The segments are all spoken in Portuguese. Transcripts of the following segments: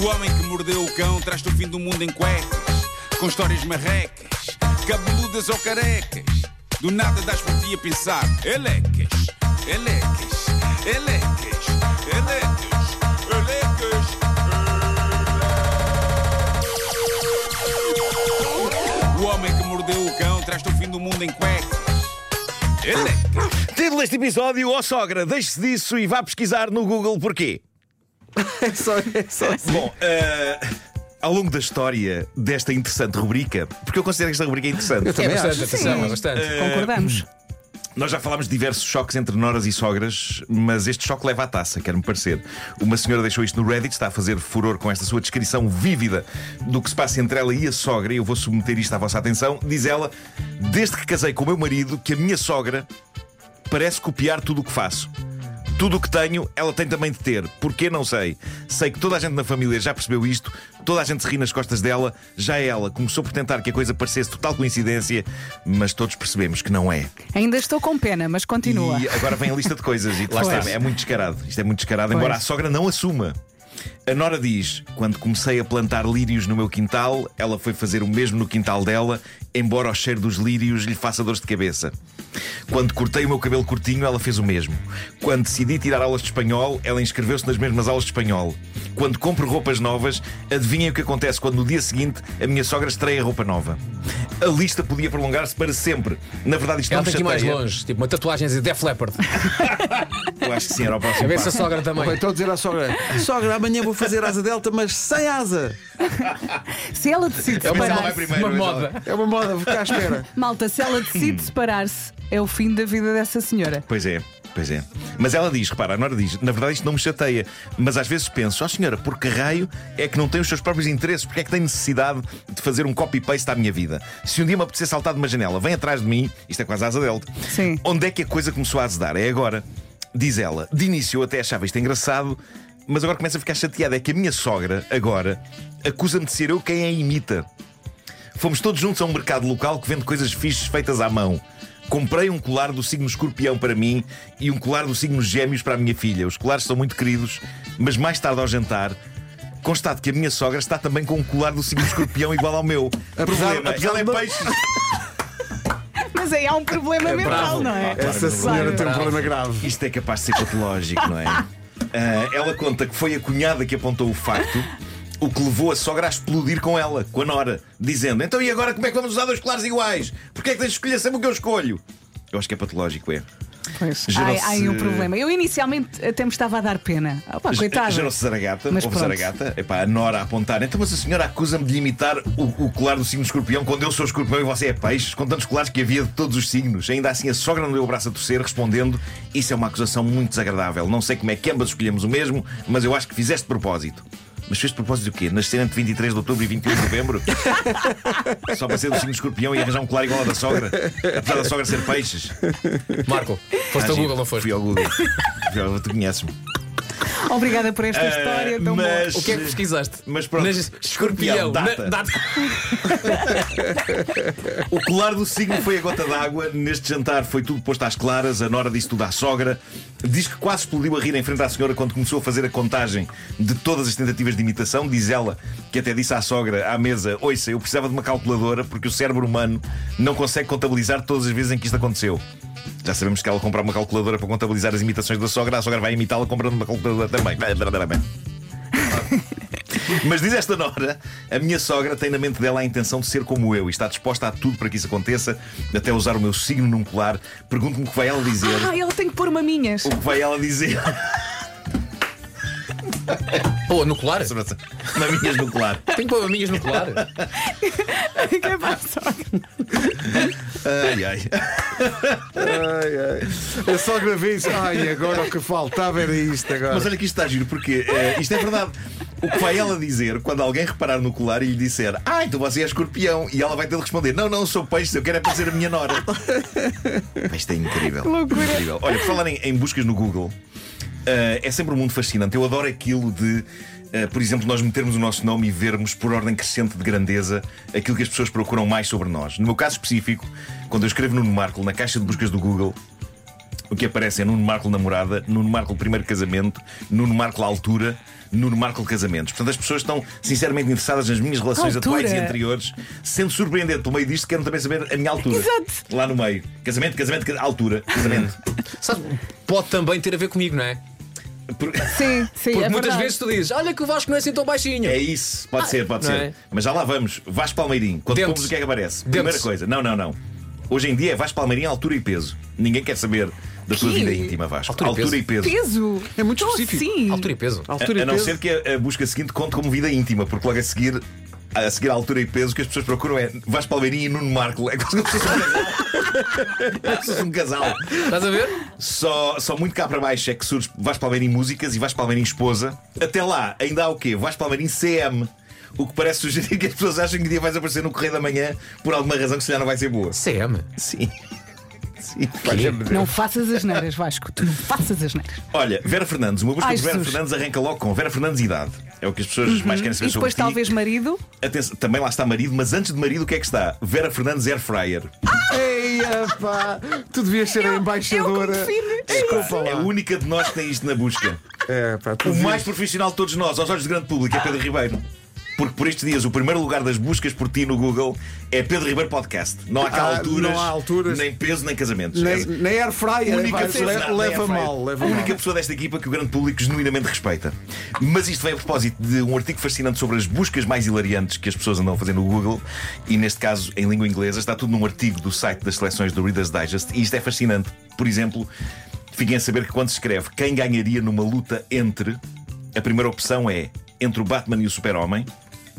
O homem que mordeu o cão traz-te o fim do mundo em cuecas, com histórias marrecas, cabeludas ou carecas. Do nada das por ti a pensar, elecas, elecas, elecas, elecas, elecas. O homem que mordeu o cão traz-te o fim do mundo em cuecas. Elecas. Título deste episódio, ó sogra, deixe-se disso e vá pesquisar no Google porquê. É só, é só assim. Bom, eh, ao longo da história desta interessante rubrica, porque eu considero esta rubrica interessante. Eu É também bastante, acho. atenção, Sim. é bastante. Concordamos. Nós já falámos de diversos choques entre noras e sogras, mas este choque leva à taça, quer-me parecer. Uma senhora deixou isto no Reddit, está a fazer furor com esta sua descrição vívida do que se passa entre ela e a sogra, e eu vou submeter isto à vossa atenção. Diz ela: Desde que casei com o meu marido, que a minha sogra parece copiar tudo o que faço. Tudo o que tenho, ela tem também de ter. Porquê? Não sei. Sei que toda a gente na família já percebeu isto, toda a gente se ri nas costas dela, já ela começou por tentar que a coisa parecesse total coincidência, mas todos percebemos que não é. Ainda estou com pena, mas continua. E agora vem a lista de coisas e lá Pois. está, é muito descarado. Isto é muito descarado, Pois. embora a sogra não assuma. A Nora diz: quando comecei a plantar lírios no meu quintal, ela foi fazer o mesmo no quintal dela, embora o cheiro dos lírios lhe faça dores de cabeça. Quando cortei o meu cabelo curtinho, ela fez o mesmo. Quando decidi tirar aulas de espanhol, ela inscreveu-se nas mesmas aulas de espanhol. Quando compro roupas novas, adivinhem o que acontece quando no dia seguinte a minha sogra estreia roupa nova. A lista podia prolongar-se para sempre. Na verdade, isto Ela não me tem que ir mais chateia. longe, tipo uma tatuagem de Def Leppard. Eu acho que sim, era o A próximo ver se a sogra Ou também. então dizer à sogra: Sogra, amanhã vou fazer asa delta, mas sem asa. Se ela decide É uma, Mas ela vai separar-se, primeiro, uma moda. É uma moda, vou ficar à espera. malta, se ela decide separar-se, é o fim da vida dessa senhora. Pois é, pois é. Mas ela diz, repara, a Nora diz, na verdade isto não me chateia, mas às vezes penso, ó senhora, por que raio é que não tem os seus próprios interesses? Porque é que tem necessidade de fazer um copy-paste à minha vida? Se um dia me apetecer saltar de uma janela, vem atrás de mim, isto é quase a asa delta, Sim. onde é que a coisa começou a azedar? É agora. Diz ela, de início eu até achava isto engraçado, mas agora começa a ficar chateada. É que a minha sogra, agora, acusa-me de ser eu quem a imita. Fomos todos juntos a um mercado local que vende coisas fixes feitas à mão. Comprei um colar do signo escorpião para mim e um colar do signo gêmeos para a minha filha. Os colares são muito queridos, mas mais tarde ao jantar. Constato que a minha sogra está também com um colar do signo escorpião igual ao meu. Apesar- Problema, apesar ela é de- peixe. Mas aí há um problema mental, bravo. não é? Essa senhora tem um problema grave. Isto é capaz de ser patológico, não é? Ah, ela conta que foi a cunhada que apontou o facto, o que levou a sogra a explodir com ela, com a Nora, dizendo: Então e agora como é que vamos usar dois colares iguais? Porquê é que tens de escolher sempre o que eu escolho? Eu acho que é patológico, é. Pois. Há, há aí um problema. Eu inicialmente até me estava a dar pena. Opa, coitada. Gerou-se Zaragata, Mas houve pronto. Zaragata, Epá, a Nora a apontar. Então, mas a senhora acusa-me de imitar o, o colar do signo escorpião quando eu sou escorpião e você é peixe, com tantos colares que havia de todos os signos. Ainda assim, a sogra não deu o braço a torcer, respondendo: Isso é uma acusação muito desagradável. Não sei como é que ambas escolhemos o mesmo, mas eu acho que fizeste de propósito. Mas fez de propósito o quê? Nascer entre 23 de outubro e 21 de novembro? Só para ser do signo escorpião e arranjar um colar igual ao da sogra? Apesar da sogra ser peixes? Marco, foste Ah, ao. Google, não foste? Fui ao Google. Tu conheces-me. Obrigada por esta história tão boa. mas... O que é que pesquisaste? Mas pronto, Nas- escorpião, data. Na- data. O colar do signo foi a gota d'água. Neste jantar foi tudo posto às claras. A Nora disse tudo à sogra. Diz que quase explodiu a rir em frente à senhora quando começou a fazer a contagem de todas as tentativas de imitação. Diz ela que até disse à sogra à mesa: Ouça, eu precisava de uma calculadora porque o cérebro humano não consegue contabilizar todas as vezes em que isto aconteceu. Já sabemos que ela comprar uma calculadora para contabilizar as imitações da sogra, a sogra vai imitá-la comprando uma calculadora também. Mas diz esta Nora, a minha sogra tem na mente dela a intenção de ser como eu e está disposta a tudo para que isso aconteça, até usar o meu signo num colar. Pergunto-me o que vai ela dizer. Ah, ele tem que pôr maminhas. O que vai ela dizer? Pô, no colar? Maminhas no colar. Tenho que pôr maminhas no colar. Que é. Ai, ai. Ai, ai. A sogra vê isso. Ai, agora o que faltava era isto agora. Mas olha que isto está giro, porque eh, isto é verdade. O que vai ela dizer quando alguém reparar no colar e lhe disser Ah, então você é escorpião E ela vai ter de responder Não, não, sou peixe, eu quero é ser a minha nora Isto é incrível, loucura. incrível. Olha, por falar em, em buscas no Google É sempre um mundo fascinante Eu adoro aquilo de eh, por exemplo, nós metermos o nosso nome e vermos por ordem crescente de grandeza aquilo que as pessoas procuram mais sobre nós. No meu caso específico, quando eu escrevo Nuno Marco na caixa de buscas do Google, o que aparece é Nuno Marco namorada, Nuno Marco primeiro casamento, Nuno Marco altura, Nuno Marco casamentos. Portanto, as pessoas estão sinceramente interessadas nas minhas relações Altura. atuais e anteriores, sendo surpreendente pelo meio disto, quero também saber a minha altura. Exato. Lá no meio. Casamento, casamento, ca- altura, casamento. Sabe, pode também ter a ver comigo, não é? Por- Sim, sim. Porque é muitas verdade. vezes tu dizes, olha que o Vasco não é assim tão baixinho. É isso, pode ser, pode ser. é? Mas já lá vamos. Vasco Palmeirim. Quando pomos o que é que aparece? Primeira Dentes. coisa. Não, não, não. Hoje em dia é Vasco Palmeirim, altura e peso. Ninguém quer saber da tua Que? vida íntima, Vasco. Altura e e peso. Peso. É muito Então, específico. Sim. Altura e peso. Altura A, e a não peso. ser que a, a busca seguinte conte como vida íntima, porque logo a seguir. A seguir à altura e peso, o que as pessoas procuram é Vasco Palmeirim e Nuno Marco. É como se fosse fosse um casal. Estás a ver? Só, só muito cá para baixo é que surge Vasco Palmeirim Músicas e Vasco Palmeirim Esposa. Até lá, ainda há o quê? Vasco Palmeirim CM. O que parece sugerir que as pessoas acham que um dia vais aparecer no Correio da Manhã por alguma razão que se calhar não vai ser boa. CM. Sim. Sim. Não faças as neiras, Vasco. Tu não faças as neiras. Olha, Vera Fernandes, uma busca Ai, de Vera Jesus. Fernandes arranca logo com Vera Fernandes idade. É o que as pessoas mais querem saber E sobre depois ti. talvez marido. Atenção, também lá está marido, mas antes de marido o que é que está? Vera Fernandes Air Fryer. Eia, pá, tu devias ser a embaixadora. eu. Desculpa É a única de nós que tem isto na busca. É, pá, O mais profissional de todos nós, aos olhos do grande público, é Pedro Ribeiro. Porque por estes dias o primeiro lugar das buscas por ti no Google é Pedro Ribeiro Podcast. Não há cá Ah, alturas, não há alturas. nem peso, nem casamentos. Nem, És- nem air fryer, única vai, pessoa- le- não, leva air mal. Leva a única mal. pessoa desta equipa que o grande público genuinamente respeita. Mas isto vem a propósito de um artigo fascinante sobre as buscas mais hilariantes que as pessoas andam a fazer no Google, e neste caso em língua inglesa. Está tudo num artigo do site das seleções do Reader's Digest, e isto é fascinante. Por exemplo, fiquem a saber que quando se escreve quem ganharia numa luta entre, a primeira opção é entre o Batman e o Super-Homem.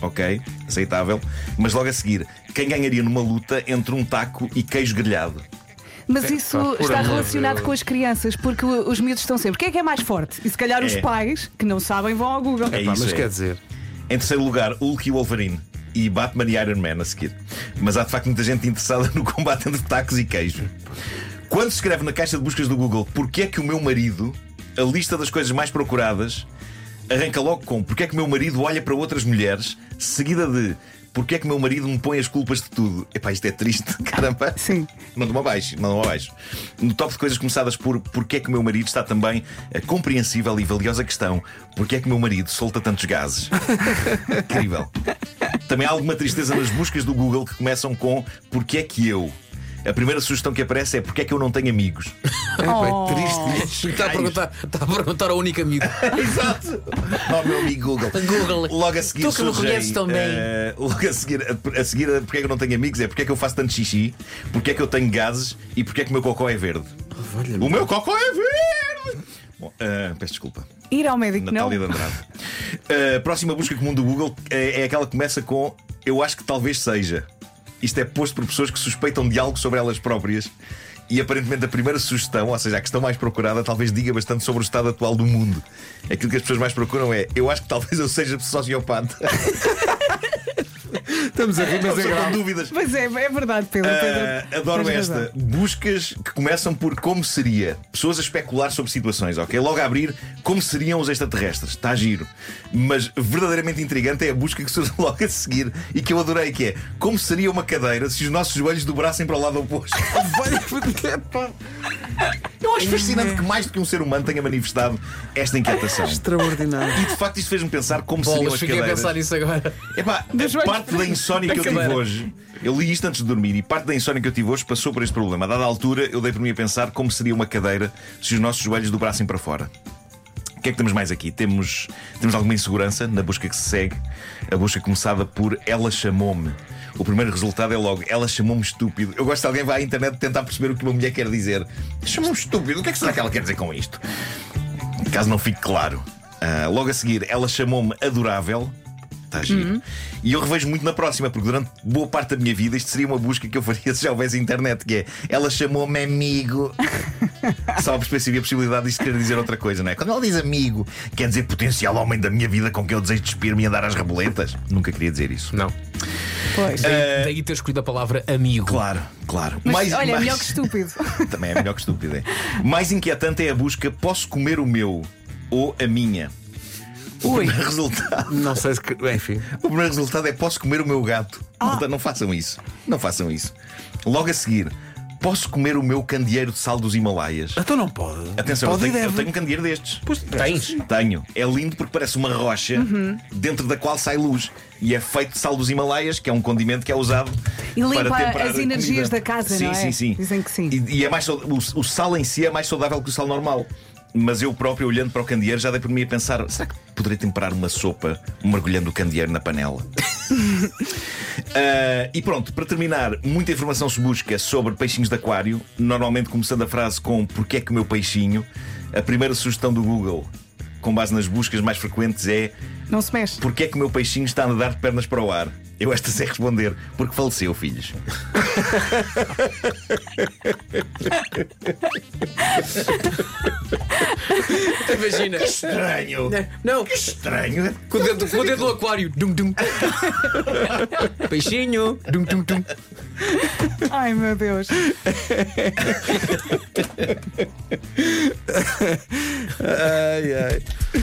Ok, aceitável. Mas logo a seguir, quem ganharia numa luta entre um taco e queijo grelhado? Mas isso pá, por está relacionado com as crianças, porque os miúdos estão sempre. Quem é que é mais forte? E se calhar os É. pais, que não sabem, vão ao Google. É Pá, isso. mas é. quer dizer, Em terceiro lugar, Hulk e Wolverine. E Batman e Iron Man a seguir. Mas há de facto muita gente interessada no combate entre tacos e queijo. Quando se escreve na caixa de buscas do Google porque é que o meu marido, a lista das coisas mais procuradas, arranca logo com porque é que meu marido olha para outras mulheres, seguida de porque é que o meu marido me põe as culpas de tudo. Epá, isto é triste, caramba. Sim. Não me abaixo, não me abaixo. No top de coisas começadas por porque é que o meu marido está também a compreensível e valiosa questão: porque é que meu marido solta tantos gases? Incrível. Também há alguma tristeza nas buscas do Google que começam com porque é que eu? A primeira sugestão que aparece é porque é que eu não tenho amigos? é, pá, Oh. é triste. Está a perguntar, está a perguntar ao único amigo. Exato! Oh, meu amigo Google. Google. Logo a seguir Tu que me conheces tão bem. eh, logo a seguir, a, a seguir a porque é que eu não tenho amigos é porque é que eu faço tanto xixi, porque é que eu tenho gases e porque é que o meu cocó é verde. O meu cocó é verde! Bom, eh, peço desculpa. Ir ao médico, não. Natália de Andrade. A próxima busca comum do Google é, é aquela que começa com Eu acho que talvez seja. Isto é posto por pessoas que suspeitam de algo sobre elas próprias. E aparentemente a primeira sugestão, ou seja, a questão mais procurada, talvez diga bastante sobre o estado atual do mundo. Aquilo que as pessoas mais procuram é Eu acho que talvez eu seja sociopata. Estamos a rir, mas é Só com grave. dúvidas. Pois é, é verdade, Pedro. Ah, Pedro adoro tens esta. razão. Buscas que começam por como seria. Pessoas a especular sobre situações, ok? Logo a abrir, como seriam os extraterrestres. Está giro. Mas verdadeiramente intrigante é a busca que surge logo a seguir e que eu adorei, que é como seria uma cadeira se os nossos joelhos dobrassem para o lado oposto. Vai acho fascinante que mais do que um ser humano tenha manifestado esta inquietação. Extraordinário. E de facto isto fez-me pensar como seriam Bolas, as fiquei a cadeiras. pensar nisso agora. Epá, a parte da insónia que eu tive hoje, eu li isto antes de dormir e parte da insónia que eu tive hoje passou por este problema. A dada altura, eu dei por mim a pensar como seria uma cadeira se os nossos joelhos dobrassem para fora. Que é que temos mais aqui? Temos, temos alguma insegurança na busca que se segue. A busca começada por Ela chamou-me. O primeiro resultado é logo Ela chamou-me estúpido. Eu gosto de alguém vai à internet tentar perceber o que uma mulher quer dizer. Chamou-me estúpido. O que é que será que ela quer dizer com isto? Caso não fique claro. Ah, logo a seguir, ela chamou-me adorável. Está giro. E eu revejo muito na próxima, porque durante boa parte da minha vida isto seria uma busca que eu faria se já houvesse internet, que é ela chamou-me amigo. Só para perceber se havia a possibilidade disto querer dizer outra coisa, não é? Quando ela diz amigo, quer dizer potencial homem da minha vida com quem eu desejo despir-me e andar às reboletas? Nunca queria dizer isso. Não. Pois. Daí, daí ter escolhido a palavra amigo. Claro, claro. Mas, olha, é melhor que estúpido. Também é melhor que estúpido. é. Mais inquietante é a busca: posso comer o meu ou a minha? O primeiro resultado. Não sei se. que- Enfim. O primeiro resultado é posso comer o meu gato. Ah. Não façam isso. Não façam isso. Logo a seguir, Posso comer o meu candeeiro de sal dos Himalaias? Então não pode. Atenção, pode eu tenho, eu tenho um candeeiro destes. Pois, Tens? Tenho. É lindo porque parece uma rocha Uhum. dentro da qual sai luz. E é feito de sal dos Himalaias, que é um condimento que é usado E limpa para temperar as energias da casa, sim, não é? Sim, sim, Dizem que sim. E, e é mais, o, o sal em si é mais saudável que o sal normal. Mas eu próprio, olhando para o candeeiro, já dei por mim a pensar: será que poderei temperar uma sopa mergulhando o candeeiro na panela? Ah, e pronto, para terminar, muita informação se busca sobre peixinhos de aquário, normalmente começando a frase com porque é que o meu peixinho. A primeira sugestão do Google, com base nas buscas mais frequentes, é Não se mexe. porque é que o meu peixinho está a nadar de pernas para o ar? Eu esta sei responder, porque faleceu, filhos. Imagina. Estranho! Não, Estranho! com o dedo, com o dedo do aquário. Dum, dum. Peixinho. Dum, dum, dum. Ai meu Deus. Ai, ai.